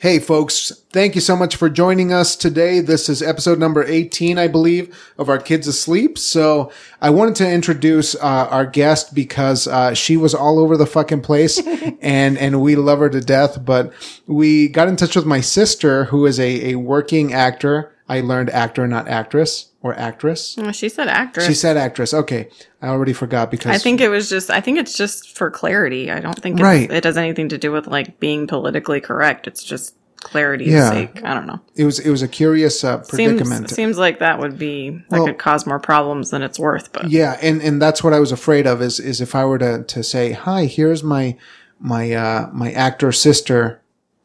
Hey, folks, thank you so much for joining us today. This is episode number 18, I believe, of Our Kids Asleep. So I wanted to introduce uh, our guest because uh, she was all over the fucking place and, and we love her to death. But we got in touch with my sister, who is a, a working actor. I learned actor, not actress or actress. Oh, she said actress. She said actress. Okay. I already forgot because I think it was just. I think it's just for clarity. I don't think Right. it has anything to do with like being politically correct. It's just clarity's Yeah. sake. I don't know. it was, it was a curious uh, predicament. Seems seems like that would be that Well- could cause more problems than it's worth. But Yeah, and and that's what I was afraid of is is if I were to to say, "Hi, here's my my uh my actor sister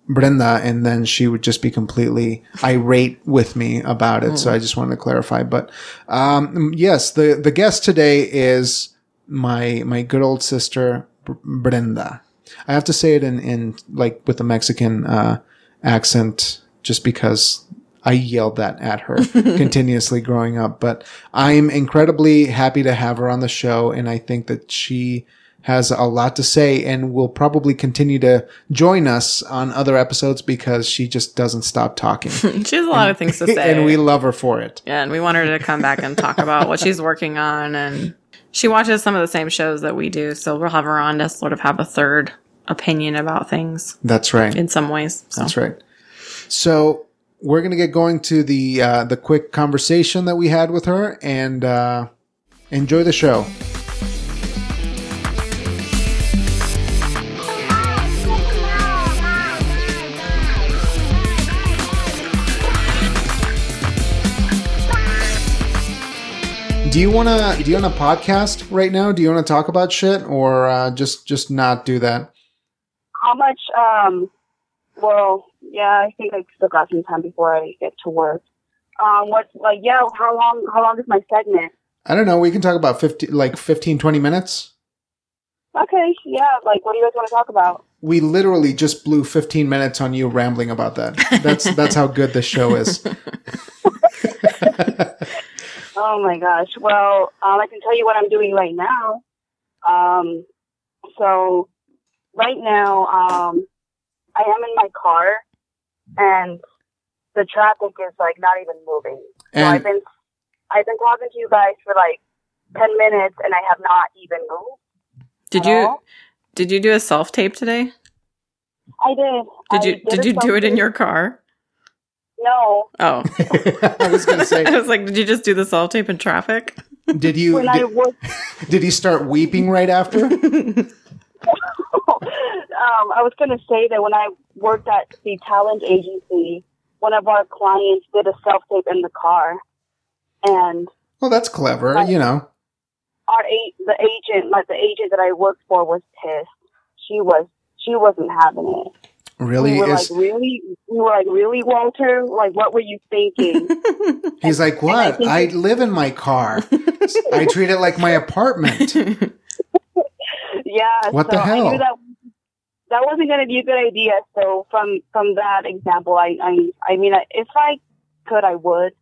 Brenda," and then she would just be completely irate with me about it. So I just wanted to clarify. But um yes, the the guest today is my my good old sister Brenda. I have to say it in in like with a Mexican uh accent just because I yelled that at her continuously growing up. But I'm incredibly happy to have her on the show, and I think that she has a lot to say and will probably continue to join us on other episodes because she just doesn't stop talking. she has a lot of things to say, and we love her for it. Yeah, and we want her to come back and talk about what she's working on. And she watches some of the same shows that we do. So we'll have her on to sort of have a third opinion about things That's right. in some ways. So. That's right. So we're gonna get going to the uh, the quick conversation that we had with her and uh, enjoy the show. Do you wanna do you want a podcast right now? Do you want to talk about shit or uh, just just not do that? How much? Um. Well, yeah, I think I still got some time before I get to work. Um. What? Like, yeah. How long? How long is my segment? I don't know. We can talk about 50, like 15, 20 minutes. Okay. Yeah. Like, what do you guys want to talk about? We literally just blew 15 minutes on you rambling about that. That's that's how good this show is. Oh my gosh. Well, um, I can tell you what I'm doing right now. Um. So, right now, um, I am in my car, and the traffic is like not even moving. So I've been I've been talking to you guys for like ten minutes, and I have not even moved. Did you all. did you do a self tape today? I did. Did I you did you do it in your car? No. Oh, I was gonna say. I was like, did you just do the self tape in traffic? did you When I did, was, did he start weeping right after? um, I was going to say that when I worked at the talent agency, one of our clients did a self tape in the car, and Well, that's clever. You know, our a- the agent, like the agent that I worked for, was pissed. She was she wasn't having it. Really we were is. like, really? We were like, really, Walter? Like, what were you thinking? He's like, and I what? I live in my car. I treat it like my apartment. yeah. What so the hell? I knew that that wasn't going to be a good idea. So from from that example, I I I mean, I- if I could, I would.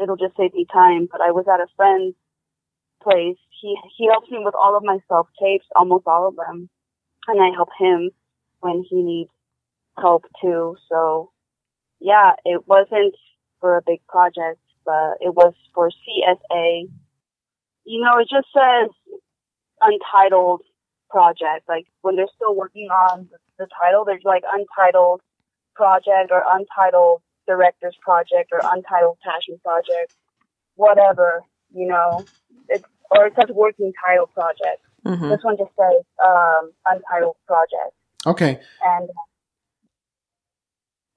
It'll just save me time. But I was at a friend's place. He he helps me with all of my self tapes, almost all of them, and I help him when he needs help too. So yeah, it wasn't for a big project, but it was for CSA. You know, it just says untitled project. Like when they're still working on the, title, there's like untitled project or untitled director's project or untitled passion project, whatever, you know. It's or it says working title project. Mhm. This one just says um, untitled project, Okay. and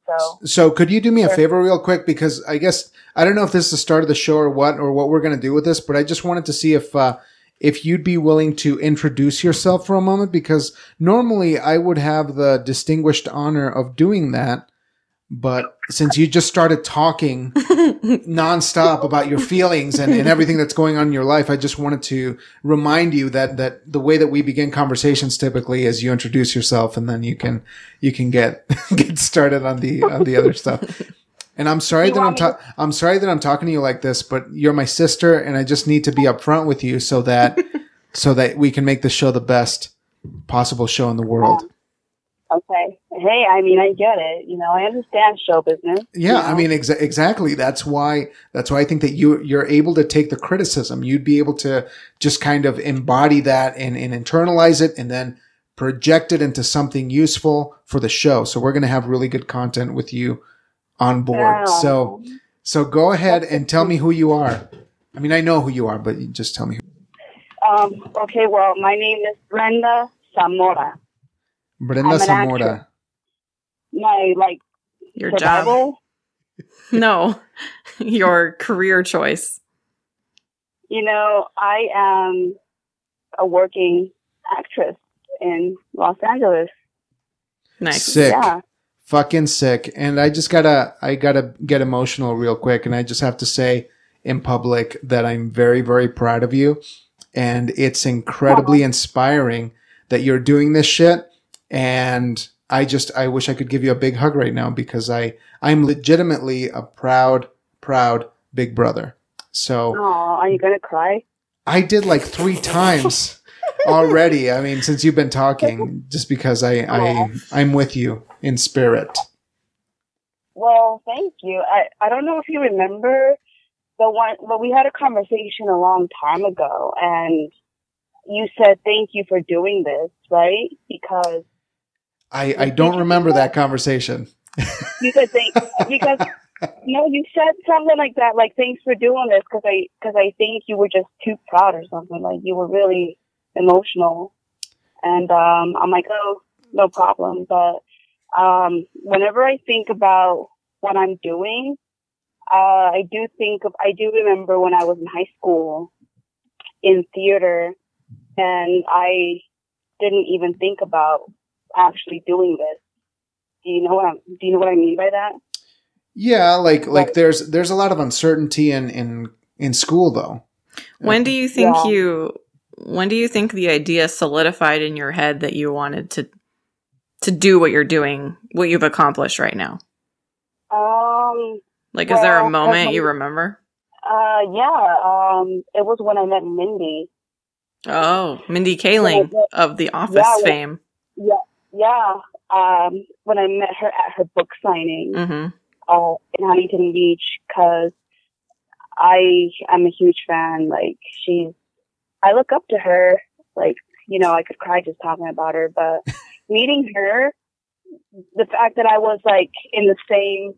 so So could you do me a favor real quick? Because I guess I don't know if this is the start of the show or what, or what we're going to do with this, but I just wanted to see if, uh, if you'd be willing to introduce yourself for a moment, because normally I would have the distinguished honor of doing that. But since you just started talking nonstop about your feelings and, and everything that's going on in your life, I just wanted to remind you that, that the way that we begin conversations typically is you introduce yourself and then you can, you can get, get started on the, on the other stuff. And I'm sorry You that I'm ta- I'm sorry that I'm talking to you like this, but you're my sister and I just need to be upfront with you so that, so that we can make the show the best possible show in the world. okay. Hey, I mean, I get it. You know, I understand show business. Yeah, you I mean exa- exactly. That's why that's why I think that you you're able to take the criticism. You'd be able to just kind of embody that and, and internalize it and then project it into something useful for the show. So we're going to have really good content with you on board. Yeah. So so go ahead and tell me who you are. I mean, I know who you are, but just tell me. Who. Um, okay, well, my name is Brenda Zamora. Brenda Zamora. actress. My like Your job. No, your career choice. You know, I am a working actress in Los Angeles. Nice. Sick. Yeah. fucking sick and i just gotta i gotta get emotional real quick and i just have to say in public that i'm very very proud of you and it's incredibly inspiring that you're doing this shit and i just i wish i could give you a big hug right now because i i'm legitimately a proud proud big brother so Oh, are you gonna cry? i did like three times already i mean since you've been talking just because i i i'm with you in spirit Well, thank you. I I don't know if you remember the one, but we had a conversation a long time ago, and you said thank you for doing this, right? Because I, I don't remember that conversation. you said thank because no, you said something like that, like thanks for doing this, because I because I think you were just too proud or something. Like you were really emotional, and um, I'm like, oh, no problem. But um, whenever I think about what I'm doing, uh, I do think of I do remember when I was in high school in theater, and I didn't even think about actually doing this. Do you know what I'm, Do you know what I mean by that? Yeah, like like there's there's a lot of uncertainty in in in school though. When do you think Yeah. you when do you think the idea solidified in your head that you wanted to to do what you're doing, what you've accomplished right now? Um. Like is there a moment you remember? Uh. Yeah. Um. It was when I met Mindy. Oh, Mindy Kaling Yeah, of The Office yeah. fame. Yeah. Yeah. Um. When I met her at her book signing. hmm uh, in Huntington Beach because I am a huge fan. Like she's, I look up to her. Like you know, I could cry just talking about her. But meeting her, the fact that I was like in the same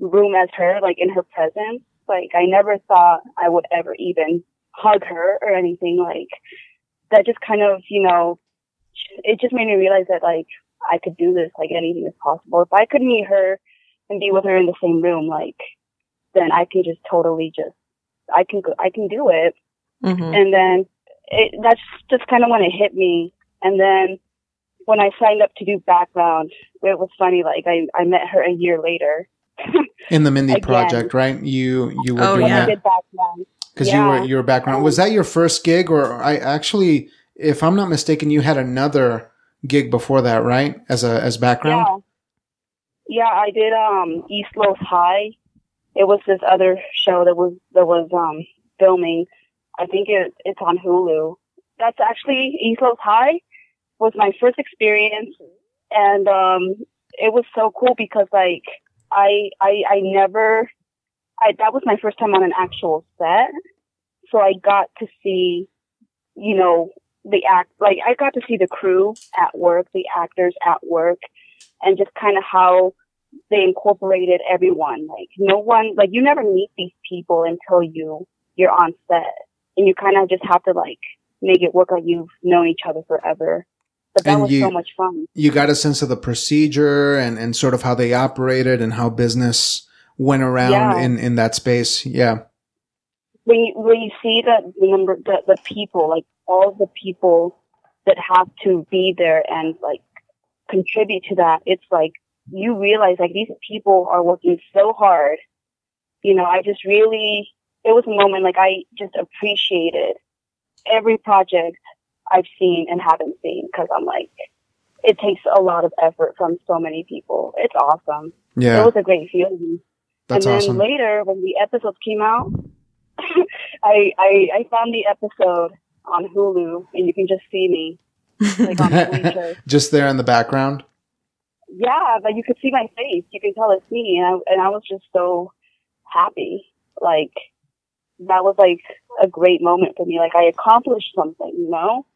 room as her, like in her presence, like I never thought I would ever even hug her or anything. Like that just kind of, you know, it just made me realize that like I could do this. Like anything is possible. If I could meet her and be with her in the same room, like, then I can just totally just, I can, go, I can do it. hmm And then it, that's just kind of when it hit me. And then when I signed up to do background, it was funny. Like I, I met her a year later. In the Mindy Again. project, right? You you were Oh, doing when yeah. that did background. because you were your background. Was that your first gig, or I actually, if I'm not mistaken, you had another gig before that, right? As a as background. Yeah. Yeah, I did um East Los High. It was this other show that was that was um filming. I think it it's on Hulu. That's actually East Los High was my first experience and um it was so cool because like I I I never I that was my first time on an actual set. So I got to see you know the act like I got to see the crew at work, the actors at work and just kind of how they incorporated everyone. Like no one, like you never meet these people until you you're on set, and you kind of just have to like make it work like you've known each other forever. But that And was you- so much fun. You got a sense of the procedure and and sort of how they operated and how business went around Yeah. in in that space. Yeah. When you when you see the the number the the people, like all the people that have to be there and like contribute to that, it's like you realize like these people are working so hard. You know, I just really it was a moment like I just appreciated every project I've seen and haven't seen because I'm like, it takes a lot of effort from so many people. It's awesome. Yeah. It was a great feeling. That's and then awesome. later, when the episodes came out, I, I I found the episode on Hulu, and you can just see me like on the bleachers. Just there in the background. yeah, but you could see my face. You can tell it's me, and I, and I was just so happy. Like that was like a great moment for me. Like I accomplished something, you know.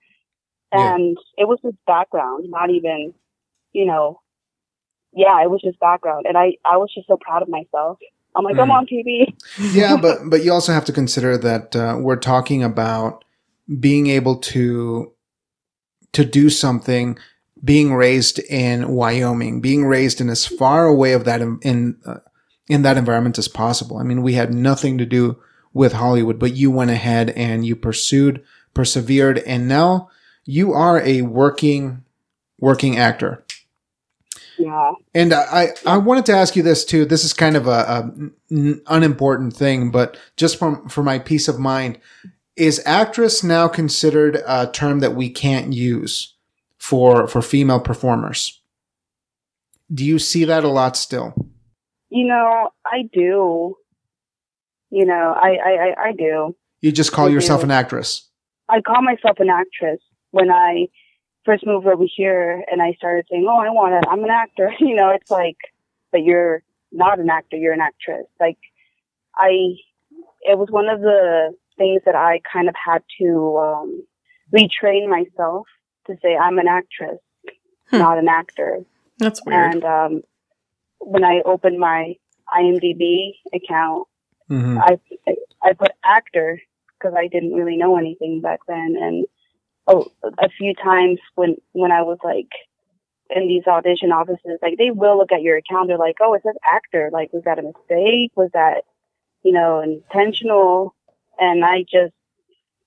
Yeah. And it was just background, not even, you know, yeah, it was just background, and I I was just so proud of myself. I'm like, I'm Mm. on TV. yeah, but but you also have to consider that uh, we're talking about being able to to do something, being raised in Wyoming, being raised in as far away of that in in, uh, in that environment as possible. I mean, we had nothing to do with Hollywood, but you went ahead and you pursued, persevered, and now you are a working working actor. Yeah. And I, I wanted to ask you this too. This is kind of a, a n- unimportant thing, but just from for my peace of mind, is actress now considered a term that we can't use for for female performers? Do you see that a lot still? You know, I do. You know, I I I, I do. You just call I yourself do. an actress. I call myself an actress when I first moved over here and I started saying, "Oh, I want to. I'm an actor." You know, it's like, but you're not an actor. You're an actress. Like, I. It was one of the things that I kind of had to um, retrain myself to say I'm an actress, Hmm. not an actor. That's weird. And um, when I opened my IMDb account, hmm I I put actor because I didn't really know anything back then, and oh, a few times when when I was like in these audition offices, like they will look at your account, they're like, "Oh, it says actor. Like, was that a mistake? Was that you know intentional?" And I just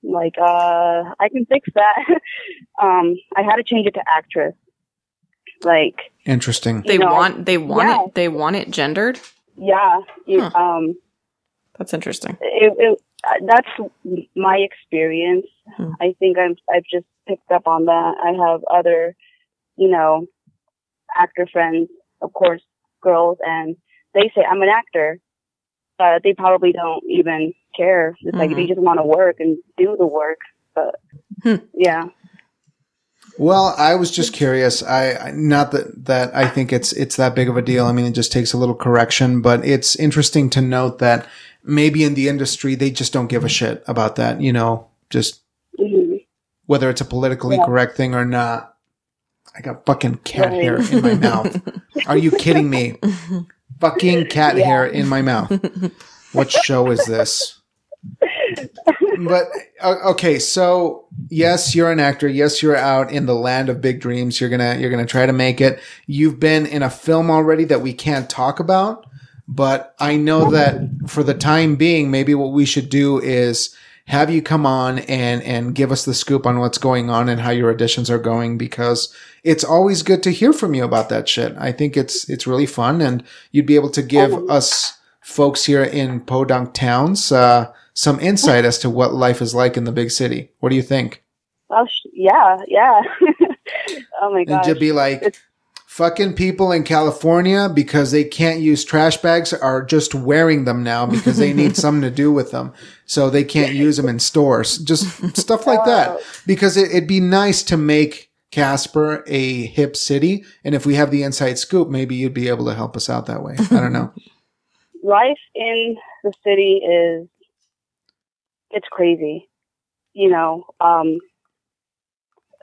like, uh, I can fix that. um, I had to change it to actress. Like, Interesting. they know, want they want yeah. it they want it gendered. yeah, you, Huh. um, That's interesting. it, it, uh, that's my experience. Hmm. I think I'm, I've just picked up on that. I have other, you know, actor friends, of course, girls, and they say I'm an actor, but they probably don't even care. It's like Mhm. they just want to work and do the work. But Hmm. yeah, Well, I was just curious. I I- not that that I think it's it's that big of a deal. I mean, it just takes a little correction, but it's interesting to note that maybe in the industry they just don't give a shit about that. You know, just Mhm. whether it's a politically Yeah. correct thing or not. I got fucking cat Right. hair in my mouth. Are you kidding me? Fucking cat Yeah. hair in my mouth. What show is this? But uh, okay, so yes, you're an actor. Yes, you're out in the land of big dreams. You're gonna you're gonna try to make it. You've been in a film already that we can't talk about, but I know that for the time being, maybe what we should do is have you come on and and give us the scoop on what's going on and how your auditions are going because it's always good to hear from you about that shit. I think it's it's really fun and you'd be able to give Oh. us folks here in Podunk towns uh, some insight as to what life is like in the big city. What do you think? oh sh- yeah, yeah. oh my god! And to be like, It's- fucking people in California because they can't use trash bags are just wearing them now because they need something to do with them. So they can't use them in stores. Just stuff like that. Because it, it'd be nice to make Casper a hip city. And if we have the inside scoop, maybe you'd be able to help us out that way. I don't know. life in the city is it's crazy you know um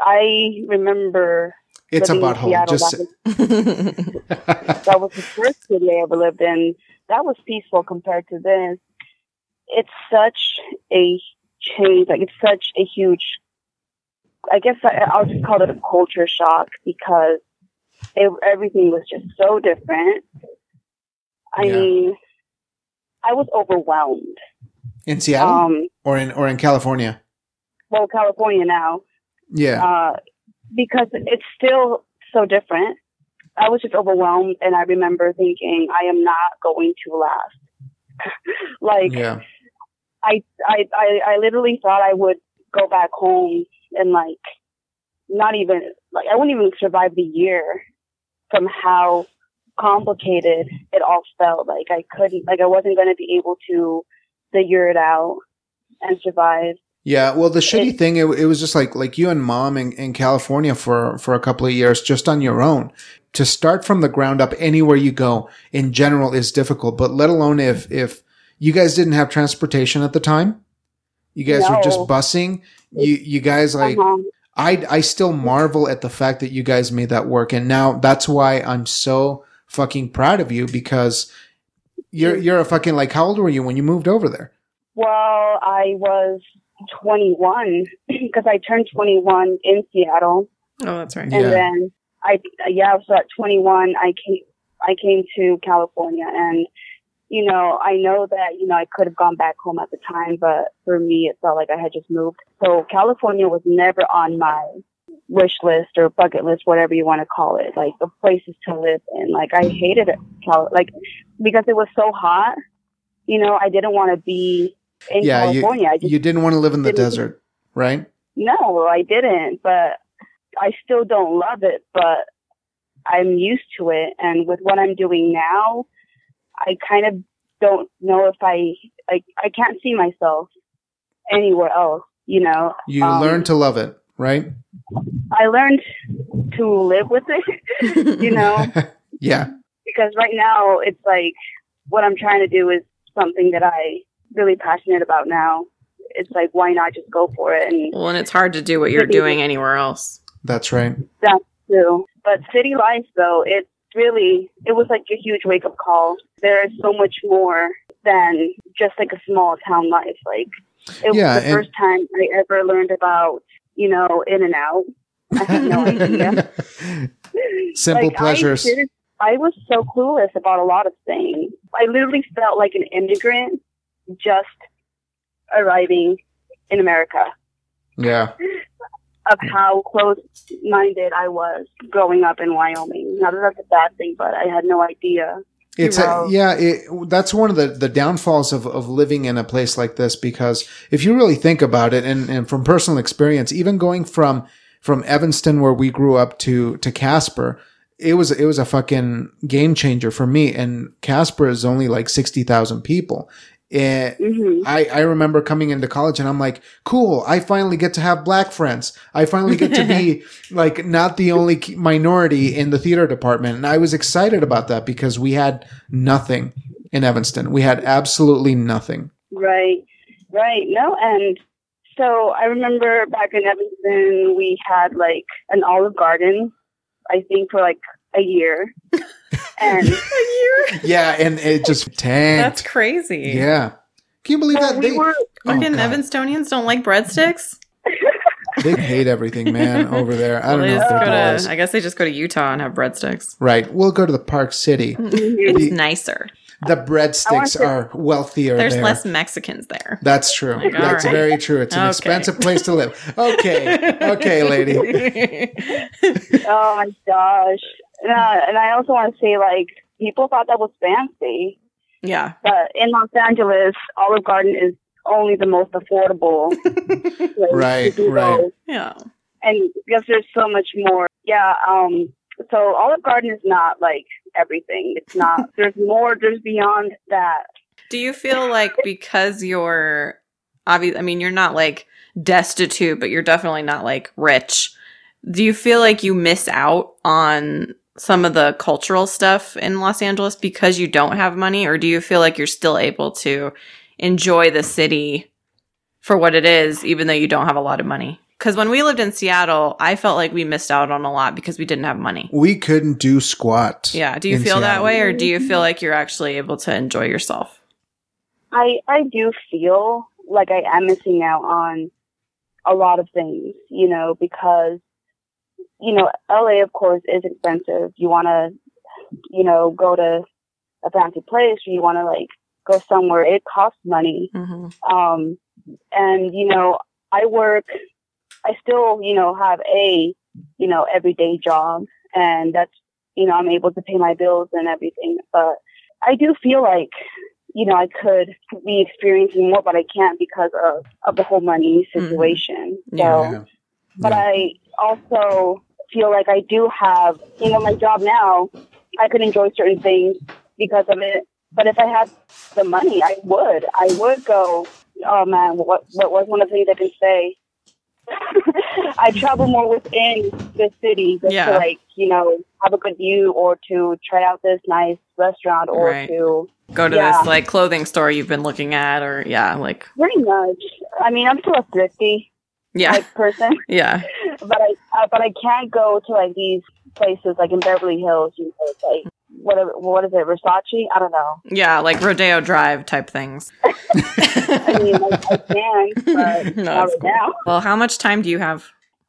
i remember It's a butthole. Seattle Just that was the first city i ever lived in that was peaceful compared to this it's such a change like it's such a huge i guess I, i'll just call it a culture shock because it, everything was just so different i Yeah. mean i was overwhelmed in Seattle um or in or in California. well california now Yeah. uh because it's still so different. I was just overwhelmed and i remember thinking i am not going to last. Like yeah. I, I i i literally thought i would go back home and like not even like i wouldn't even survive the year from how complicated it all felt. Like i couldn't like i wasn't going to be able to figure it out and survive Yeah, well, the shitty thing, it, it was just like like you and mom in, in California for for a couple of years, just on your own. To start from the ground up anywhere you go, in general, is difficult. But let alone if if you guys didn't have transportation at the time, you guys were just busing. You you guys like Uh-huh. I I still marvel at the fact that you guys made that work, and now that's why I'm so fucking proud of you because you're you're a fucking like how old were you when you moved over there? Well, I was 21 because I turned 21 in Seattle, Oh, that's right. Yeah. and then I yeah, so at 21 I came I came to California, and you know I know that you know I could have gone back home at the time, but for me it felt like I had just moved. So California was never on my wish list or bucket list, whatever you want to call it, like the places to live in. Like I hated it, Cal- like because it was so hot. You know, I didn't want to be in yeah, you California. I just you didn't want to live in the desert, right? no, I didn't, but I still don't love it, but I'm used to it. And with what I'm doing now, I kind of don't know if I, like, I can't see myself anywhere else, you know. You Um, learn to love it, right? I learned to live with it, you know, yeah, because right now it's like what I'm trying to do is something that I really passionate about now. It's like, why not just go for it? And Well, and it's hard to do what you're doing anywhere else. that's right. too. But city life, though, it's really, it was like a huge wake up call. There is so much more than just like a small town life. Like, it Yeah, was the and- first time I ever learned about, you know, In and Out. I had no idea. Simple Like, pleasures. I, I was so clueless about a lot of things. I literally felt like an immigrant just arriving in America yeah, of how close minded I was growing up in Wyoming. Not that that's a bad thing, but I had no idea. it's a, know. yeah. It, that's one of the the downfalls of of living in a place like this because if you really think about it, and and from personal experience, even going from from Evanston where we grew up to to Casper. It was it was a fucking game changer for me, and Casper is only like sixty thousand people. Eh, hmm I, I remember coming into college and I'm like, cool, I finally get to have black friends. I finally get to be like not the only minority in the theater department. And I was excited about that because we had nothing in Evanston. We had absolutely nothing. Right, right. No, and so I remember back in Evanston, we had like an Olive Garden, I think, for like a year. And A year? Yeah, and it just That's crazy. yeah. Can you believe so that? we They, were, Fucking Oh, Evanstonians don't like breadsticks. they hate everything, man, over there. I don't Well, know. just if go they're to. I guess they just go to Utah and have breadsticks. Right. We'll go to the Park City. Mm-hmm. It's The- nicer. The breadsticks to- are wealthier There's there. less Mexicans there. That's true. Like, That's right. very true. It's an Okay. expensive place to live. Okay. Okay, lady. oh my gosh. And, uh, and I also want to say, like, people thought that was fancy. yeah. But in Los Angeles, Olive Garden is only the most affordable place Right, to do right. those. Yeah. And because there's so much more. Yeah, um so Olive Garden is not like everything. It's not there's more, there's beyond that. Do you feel like because you're obviously, I mean, you're not like destitute, but you're definitely not like rich. Do you feel like you miss out on some of the cultural stuff in Los Angeles because you don't have money? Or do you feel like you're still able to enjoy the city for what it is, even though you don't have a lot of money? Because when we lived in Seattle, I felt like we missed out on a lot because we didn't have money. We couldn't do squat. Yeah. Do you in feel that way, or do you feel like you're actually able to enjoy yourself? I I do feel like I am missing out on a lot of things, you know, because you know, LA of course is expensive. You want to you know, go to a fancy place or you want to like go somewhere it costs money. hmm Um and you know, I work I still, you know, have a, you know, everyday job and that's you know, I'm able to pay my bills and everything. But I do feel like you know, I could be experiencing more, but I can't because of, of the whole money Mhm. situation. So, Yeah. But Yeah. I also feel like I do have, you know, my job now, I could enjoy certain things because of it. But if I had the money, I would. I would go oh man, what what was one of the things I can say? I travel more within the city just Yeah. to like, you know, have a good view or to try out this nice restaurant or Right. to Go to Yeah. this like clothing store you've been looking at, or yeah, like pretty much. I mean, I'm still a thrifty yeah, type person, yeah, but I uh, but I can't go to like these places like in Beverly Hills. You know, it's like whatever. What is it? Versace? I don't know. yeah, like Rodeo Drive type things. I mean, like, I can, but No, not right cool. now. well, how much time do you have?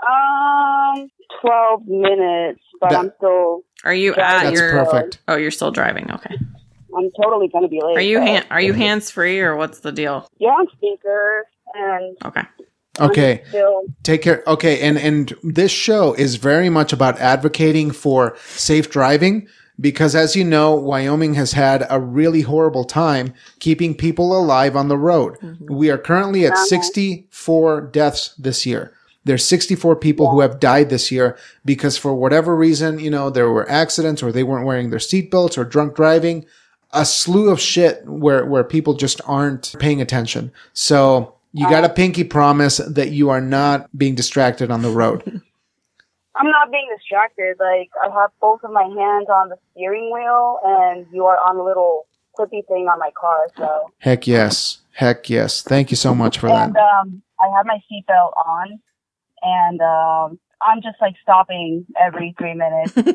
Um, twelve minutes, but That- I'm still. Are you That's at That's your? perfect. Oh, you're still driving. Okay. I'm totally gonna be late. Are you so- han- Are you hands free or what's the deal? You're on speaker, and Okay. Okay. Take care. Okay, and and this show is very much about advocating for safe driving because as you know, Wyoming has had a really horrible time keeping people alive on the road. We are currently at Uh-huh. 64 deaths this year. There's 64 people who have died this year because for whatever reason, you know, there were accidents or they weren't wearing their seatbelts or drunk driving. A slew of shit where where people just aren't paying attention. So you got a pinky promise that you are not being distracted on the road. I'm not being distracted. Like I have both of my hands on the steering wheel, and you are on the little clippy thing on my car. So, Heck yes. Heck yes. Thank you so much for that. and um, I have my seatbelt on, and um, I'm just like stopping every three minutes.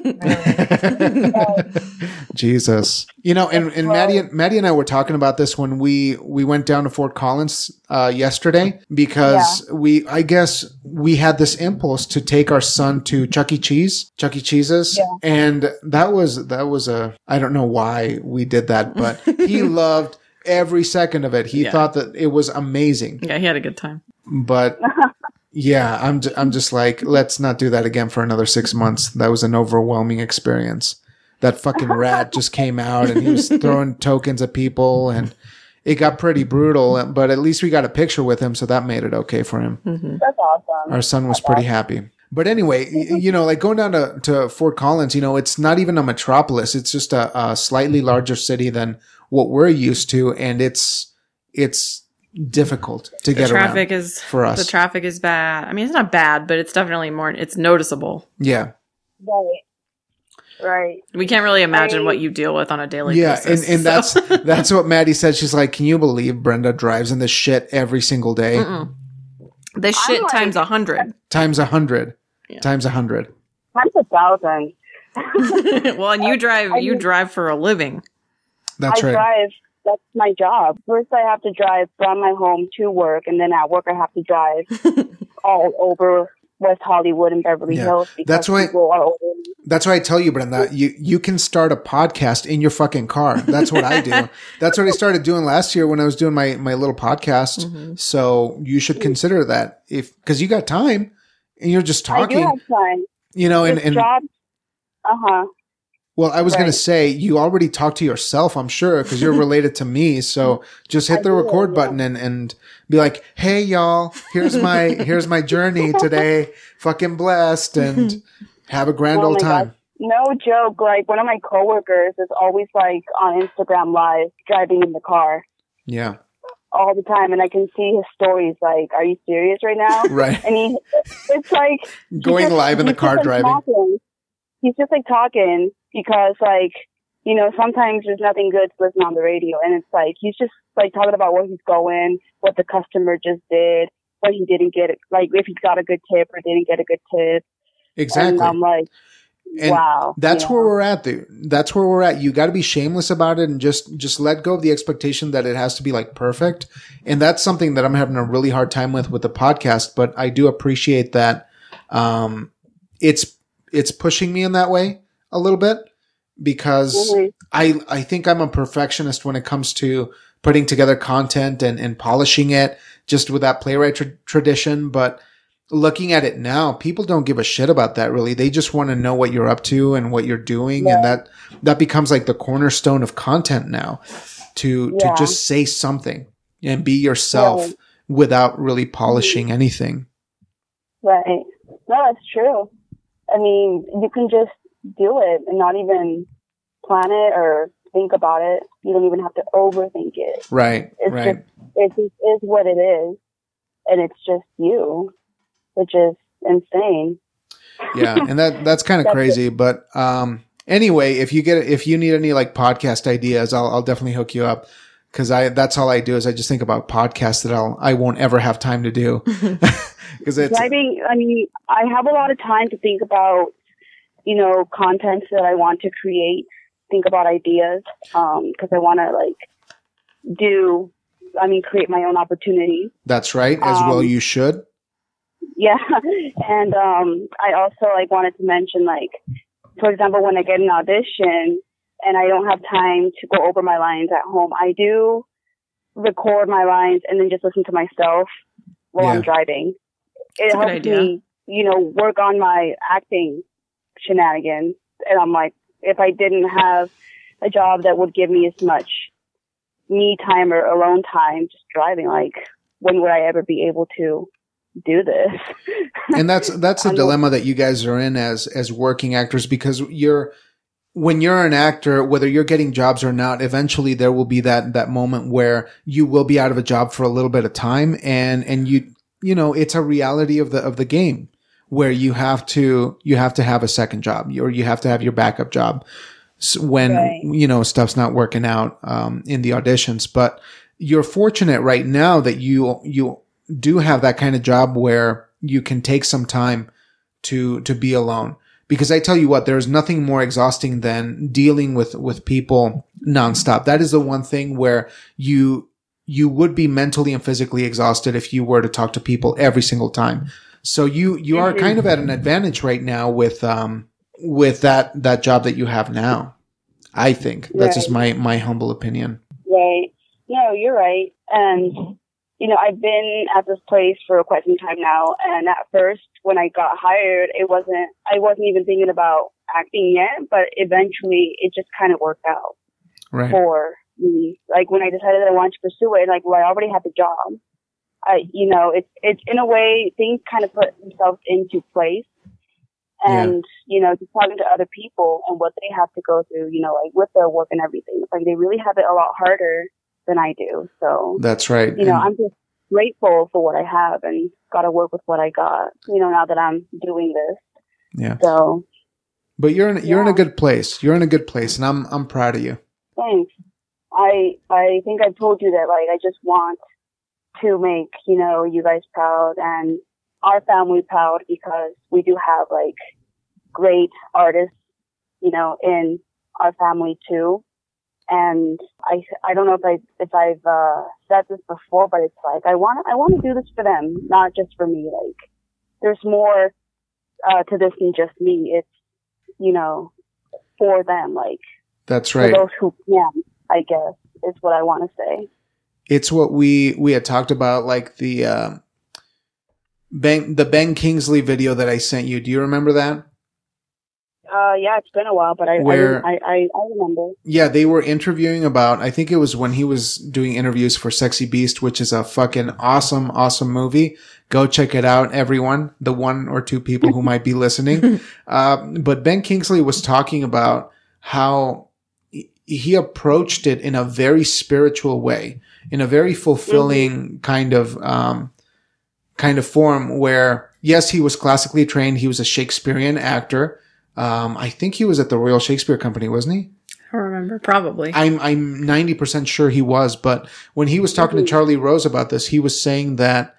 Really. Jesus. You know, and, and Maddie and Maddie and I were talking about this when we we went down to Fort Collins uh, yesterday because we I guess we had this impulse to take our son to Chuck E. Cheese, Chuck E. Cheese's, Yeah. and that was that was a I don't know why we did that, but he loved every second of it. He Yeah. thought that it was amazing. Yeah, he had a good time. But yeah, I'm j- I'm just like let's not do that again for another 6 months. That was an overwhelming experience. That fucking rat just came out and he was throwing tokens at people and it got pretty brutal, but at least we got a picture with him, so that made it okay for him. Mm-hmm. That's awesome. Our son was pretty happy. But anyway, you know, like going down to, to Fort Collins, you know, it's not even a metropolis. It's just a, a slightly larger city than what we're used to. And it's, it's difficult to get The get traffic around is for us. The traffic is bad. I mean, it's not bad, but it's definitely more. It's noticeable. yeah. Right. Right. We can't really imagine I- what you deal with on a daily basis. yeah. basis. And, and so- that's, that's what Maddie said. She's like, can you believe Brenda drives in this shit every single day? Mm-mm. the shit like- times a hundred. Times a hundred. Yeah. Times a hundred. times a thousand. well, and you drive. I You drive for a living. That's I right. drive. That's my job. First, I have to drive from my home to work, and then at work, I have to drive all over West Hollywood and Beverly Yeah. Hills. Because That's why- people are ordering. That's why I tell you, Brenda, you, you can start a podcast in your fucking car. That's what I do. That's what I started doing last year when I was doing my, my little podcast. Mm-hmm. So you should consider that if, cause you got time and you're just I do talking, have time. you know, and, This and job. Uh huh. Well, I was going to say you already talked to yourself, I'm sure, cause you're related to me. So just hit I the record yeah. button and, and be like, Hey y'all, here's my, here's my journey today. Fucking blessed and have a grand Oh old time. gosh. No joke. Like one of my coworkers is always like on Instagram Live driving in the car Yeah. all the time, and I can see his stories. Like, are you serious right now? Right. And he, it's like Going just- live in the car just, like, driving. talking. He's just like talking because like you know sometimes there's nothing good to listen on the radio, and it's like he's just like talking about where he's going, what the customer just did, what he didn't get, like if he got a good tip or didn't get a good tip. Exactly. And I'm like, And wow. That's you where we're at, dude. That's where we're at. You got to be shameless about it and just just let go of the expectation that it has to be like perfect. And that's something that I'm having a really hard time with with the podcast. But I do appreciate that um, it's it's pushing me in that way a little bit because Mhm. I I think I'm a perfectionist when it comes to putting together content and and polishing it just with that playwright tra- tradition. But looking at it now, people don't give a shit about that really. They just want to know what you're up to and what you're doing, and that that becomes like the cornerstone of content now. To Yeah. to just say something and be yourself Right. without really polishing anything. Right. No, that's true. I mean, you can just do it and not even plan it or think about it. You don't even have to overthink it. Right. It's right. just it just is what it is, and it's just you, which is insane. yeah, and that that's kind of That's crazy. But um, anyway, if you get if you need any like podcast ideas, I'll I'll definitely hook you up because I that's all I do is I just think about podcasts that I'll I won't ever have time to do because it's Driving, I mean, I have a lot of time to think about, you know, content that I want to create, think about ideas, because I want to like do, I mean, create my own opportunities. that's right as well. Um, You should. Yeah, and um, I also like wanted to mention like, for example, when I get an audition and I don't have time to go over my lines at home, I do record my lines and then just listen to myself while Yeah. I'm driving. It That's a good helps idea. me, you know, work on my acting shenanigans. And I'm like, if I didn't have a job that would give me as much me time or alone time just driving, like, when would I ever be able to do this? and that's that's the dilemma that you guys are in as as working actors because you're when you're an actor whether you're getting jobs or not eventually there will be that that moment where you will be out of a job for a little bit of time and and you you know it's a reality of the of the game where you have to you have to have a second job or you have to have your backup job when Right. you know stuff's not working out um, in the auditions. But you're fortunate right now that you you do have that kind of job where you can take some time to to be alone. Because I tell you what there's nothing more exhausting than dealing with with people nonstop. That is the one thing where you you would be mentally and physically exhausted if you were to talk to people every single time so you you are kind of at an advantage right now with um with that that job that you have now I think that's just my my humble opinion Right. No, you're right. And, you know, I've been at this place for quite some time now. And at first, when I got hired, it wasn't, I wasn't even thinking about acting yet, but eventually it just kind of worked out right for me. Like when I decided that I wanted to pursue it, like, well, I already had the job. I, you know, it's, it's in a way, things kind of put themselves into place. And, you know, just talking to other people and what they have to go through, you know, like with their work and everything. It's like they really have it a lot harder than I do. So, that's right you know, And- I'm just grateful for what I have and got to work with what I got, you know, now that I'm doing this. yeah So, But you're in you're in a good place. You're in a good place, and I'm I'm proud of you. thanks. I, I think I've told you that, like, I just want to make, you know, you guys proud and our family proud because we do have, like, great artists, you know, in our family too. And I, I don't know if I, if I've, uh, said this before, but it's like, I want, I want to do this for them, not just for me. Like, there's more, uh, to this than just me. It's, you know, for them, like, That's for right. those who can, I guess, is what I want to say. It's what we we had talked about, like the uh, Ben the Ben Kingsley video that I sent you. Do you remember that? Uh, yeah, it's been a while, but I, Where- I, I, I remember. Yeah, they were interviewing about. I think it was when he was doing interviews for Sexy Beast, which is a fucking awesome, awesome movie. Go check it out, everyone. The one or two people who might be listening. Uh, but Ben Kingsley was talking about how he- he approached it in a very spiritual way, in a very fulfilling kind of um, kind of form. Where yes, he was classically trained. He was a Shakespearean actor. Um, I think he was at the Royal Shakespeare Company, wasn't he? I remember. Probably. I'm I'm 90% sure he was, but when he was talking to Charlie Rose about this, he was saying that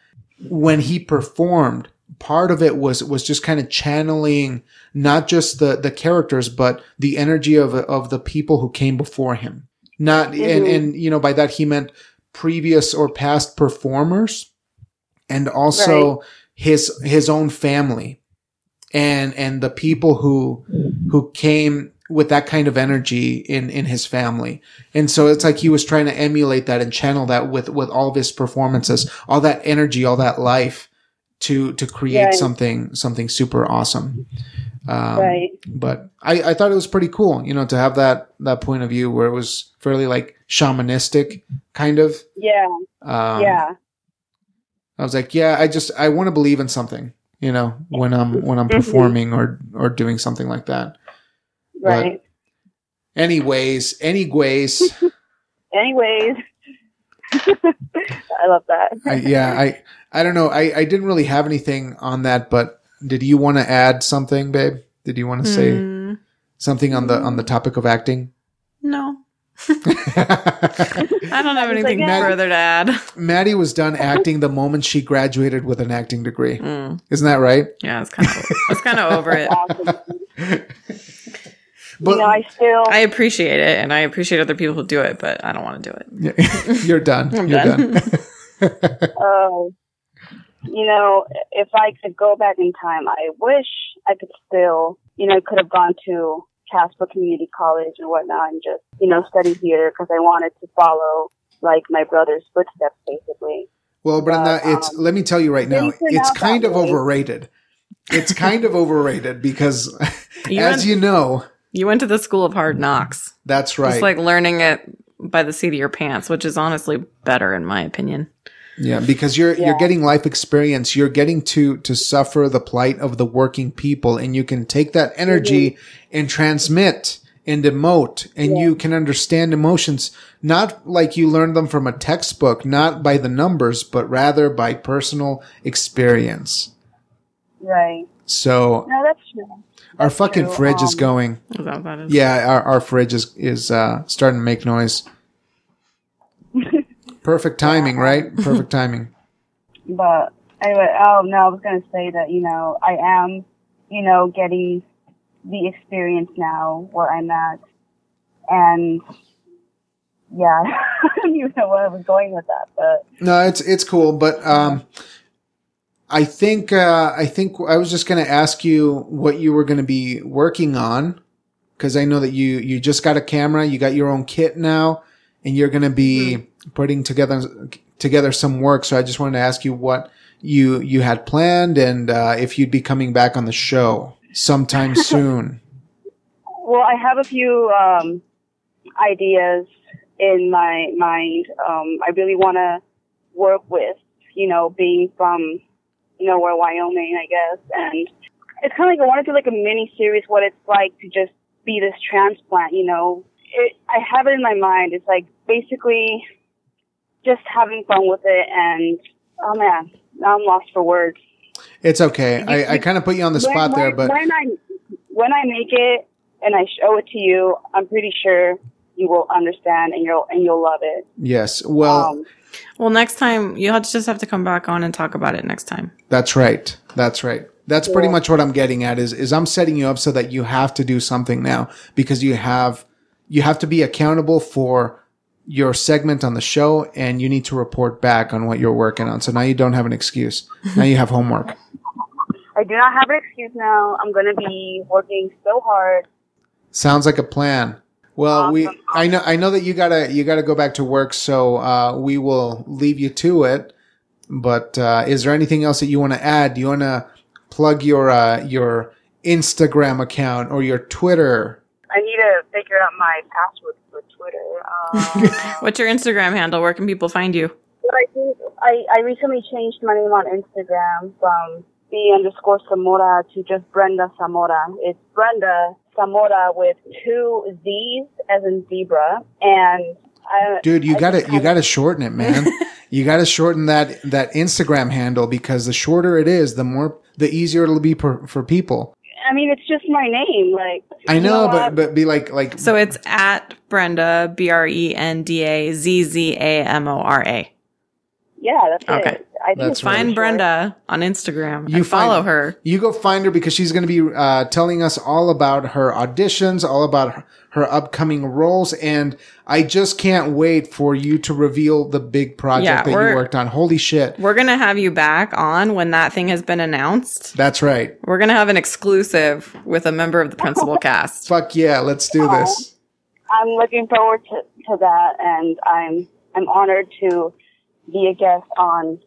when he performed, part of it was was just kind of channeling not just the the characters, but the energy of of the people who came before him. Not and Mhm. and you know by that he meant previous or past performers and also his his own family and and the people who who came with that kind of energy in in his family and so it's like he was trying to emulate that and channel that with with all of his performances all that energy all that life to to create Right. something something super awesome um, right. but I, I thought it was pretty cool you know to have that that point of view where it was fairly like shamanistic kind of Yeah. um, yeah. I was like, yeah, I just I want to believe in something, you know, when I'm when I'm Mhm. performing or or doing something like that. Right. Anyways, anyways, Anyways, I love that. I, yeah, I I don't know. I I didn't really have anything on that, but did you want to add something, babe? Did you want to say Hmm, something on the on the topic of acting? no. I don't have anything like, "Yeah." further to add. Maddie was done acting the moment she graduated with an acting degree. Mm, Isn't that right? yeah, it's kind of it's kind of over it. But you know, I still I appreciate it, and I appreciate other people who do it, but I don't want to do it. you're done. I'm you're done. done. uh, you know, if I could go back in time, I wish I could still, you know, could have gone to Casper Community College and whatnot and just, you know, study theater because I wanted to follow like my brother's footsteps, basically. Well, Brenda, But, it's um, let me tell you right now, it's kind of way. overrated. It's kind of overrated because, You as went- you know, You went to the school of hard knocks. that's right. It's like learning it by the seat of your pants, which is honestly better in my opinion. Yeah, because you're you're getting life experience. You're getting to to suffer the plight of the working people, and you can take that energy and transmit and emote, and you can understand emotions not like you learned them from a textbook, not by the numbers, but rather by personal experience. Right. So No, that's true. our fucking true. fridge is Um, going. Is that what that is? Yeah, our, our fridge is is uh, starting to make noise. Perfect timing, right? Perfect timing. But anyway, oh no, I was gonna say that you know I am, you know, getting the experience now where I'm at, and yeah, I don't even know where I was going with that, but No, it's it's cool, but um, I think uh, I think I was just going to ask you what you were going to be working on because I know that you you just got a camera, you got your own kit now, and you're going to be putting together together some work. So I just wanted to ask you what you you had planned and uh, if you'd be coming back on the show sometime soon. well, I have a few um, ideas in my mind. Um, I really want to work with, you know, being from nowhere, Wyoming, I guess, and it's kind of like I want to do like a mini series, what it's like to just be this transplant, you know. It, I have it in my mind. It's like basically just having fun with it, and oh man, now I'm lost for words. It's okay. I, I kind of put you on the spot when, there, but when I when I make it and I show it to you, I'm pretty sure you will understand and you'll and you'll love it. yes. Well, um, Well, next time you'll just have to come back on and talk about it next time. That's right. That's right. That's pretty much what I'm getting at is is I'm setting you up so that you have to do something now because you have you have to be accountable for your segment on the show and you need to report back on what you're working on. So now you don't have an excuse. Now you have homework. I do not have an excuse now. I'm going to be working so hard. Sounds like a plan. Well, we I know I know that you gotta you gotta go back to work, so uh, we will leave you to it. But uh, is there anything else that you want to add? Do you want to plug your uh, your Instagram account or your Twitter? I need to figure out my password for Twitter. Uh, What's your Instagram handle? Where can people find you? I think I, I recently changed my name on Instagram from B underscore Zamora to just Brenda Zamora. It's Brenda Zamora with two Z's as in zebra. And I, Dude, you I gotta you gotta shorten it, man. you gotta shorten that that Instagram handle because the shorter it is, the more the easier it'll be for, for people. I mean, it's just my name. Like I you know, but what? but be like like So it's at Brenda B R E N D A Z Z A M O R A. yeah, that's Okay. it. I think That's it's right. Find short. Brenda on Instagram You and follow find- her. You go find her because she's going to be uh, telling us all about her auditions, all about her, her upcoming roles, and I just can't wait for you to reveal the big project Yeah, that you worked on. Holy shit! We're gonna have you back on when that thing has been announced. That's right. We're gonna have an exclusive with a member of the principal cast. Fuck yeah, let's do this. I'm looking forward to, to that, and I'm I'm honored to be a guest on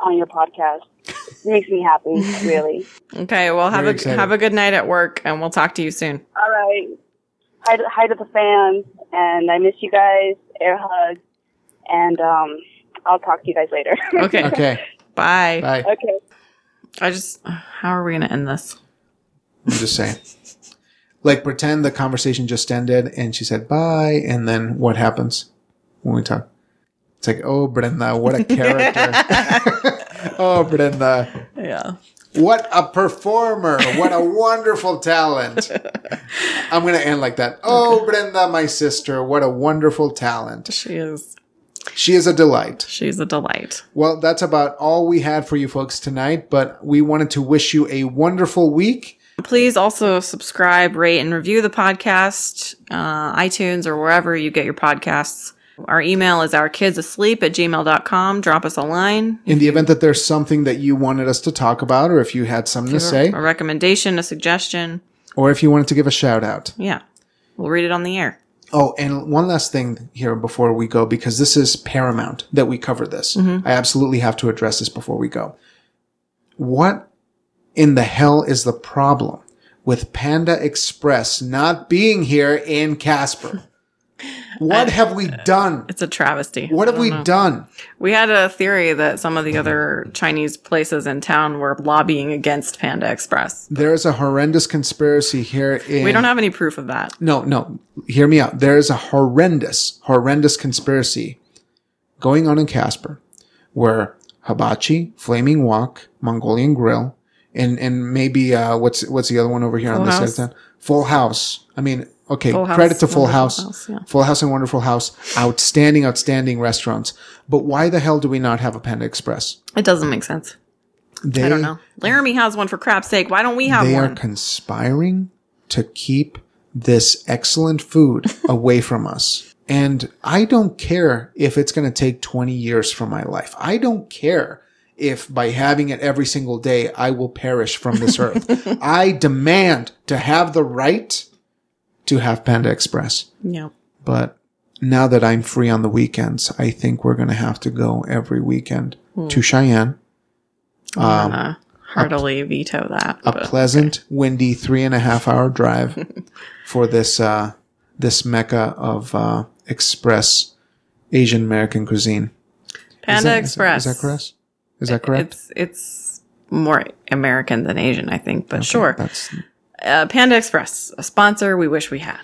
on your podcast. It makes me happy, really. Okay, well have Very a excited. have a good night at work, and we'll talk to you soon. All right. Hi to, hi to the fans, and I miss you guys. Air hug, and um, I'll talk to you guys later. Okay, Okay, bye. bye. okay. I just how are we gonna end this? I'm just saying. Like pretend the conversation just ended and she said bye, and then what happens when we talk? It's like, oh, Brenda, what a character. oh, Brenda. Yeah. What a performer. What a wonderful talent. I'm going to end like that. Oh, Brenda, my sister, what a wonderful talent. She is. She is a delight. She's a delight. Well, that's about all we had for you folks tonight, but we wanted to wish you a wonderful week. Please also subscribe, rate, and review the podcast, uh, iTunes or wherever you get your podcasts. Our email is ourkidsasleep at gmail.com. Drop us a line. In the event that there's something that you wanted us to talk about, or if you had something to say, A recommendation, a suggestion. or if you wanted to give a shout out. Yeah. We'll read it on the air. Oh, and one last thing here before we go, because this is paramount that we cover this. Mm-hmm. I absolutely have to address this before we go. What in the hell is the problem with Panda Express not being here in Casper? What have we done? It's a travesty. What have we know. done? We had a theory that some of the other Chinese places in town were lobbying against Panda Express. There is a horrendous conspiracy here in. We don't have any proof of that. No, no. Hear me out. There is a horrendous, horrendous conspiracy going on in Casper where Hibachi, Flaming Wok, Mongolian Grill, and, and maybe, uh, what's, what's the other one over here on Full this side of town? Full House. I mean, okay, Full House, credit to Full Wonderful House. House, yeah. Full House and Wonderful House. Outstanding, outstanding restaurants. But why the hell do we not have a Panda Express? It doesn't make sense. They, I don't know. Laramie has one for crap's sake. Why don't we have one? They are conspiring to keep this excellent food away from us. And I don't care if it's going to take 20 years from my life. I don't care if by having it every single day, I will perish from this earth. I demand to have the right to have Panda Express. yeah. But now that I'm free on the weekends, I think we're going to have to go every weekend to Cheyenne. I'm gonna heartily veto that. a pleasant, windy three and a half hour drive for this uh, this mecca of uh, express Asian American cuisine. Panda is that- Express. Is that correct? Is that correct? It's it's more American than Asian, I think, but sure. That's Uh, Panda Express, a sponsor we wish we had.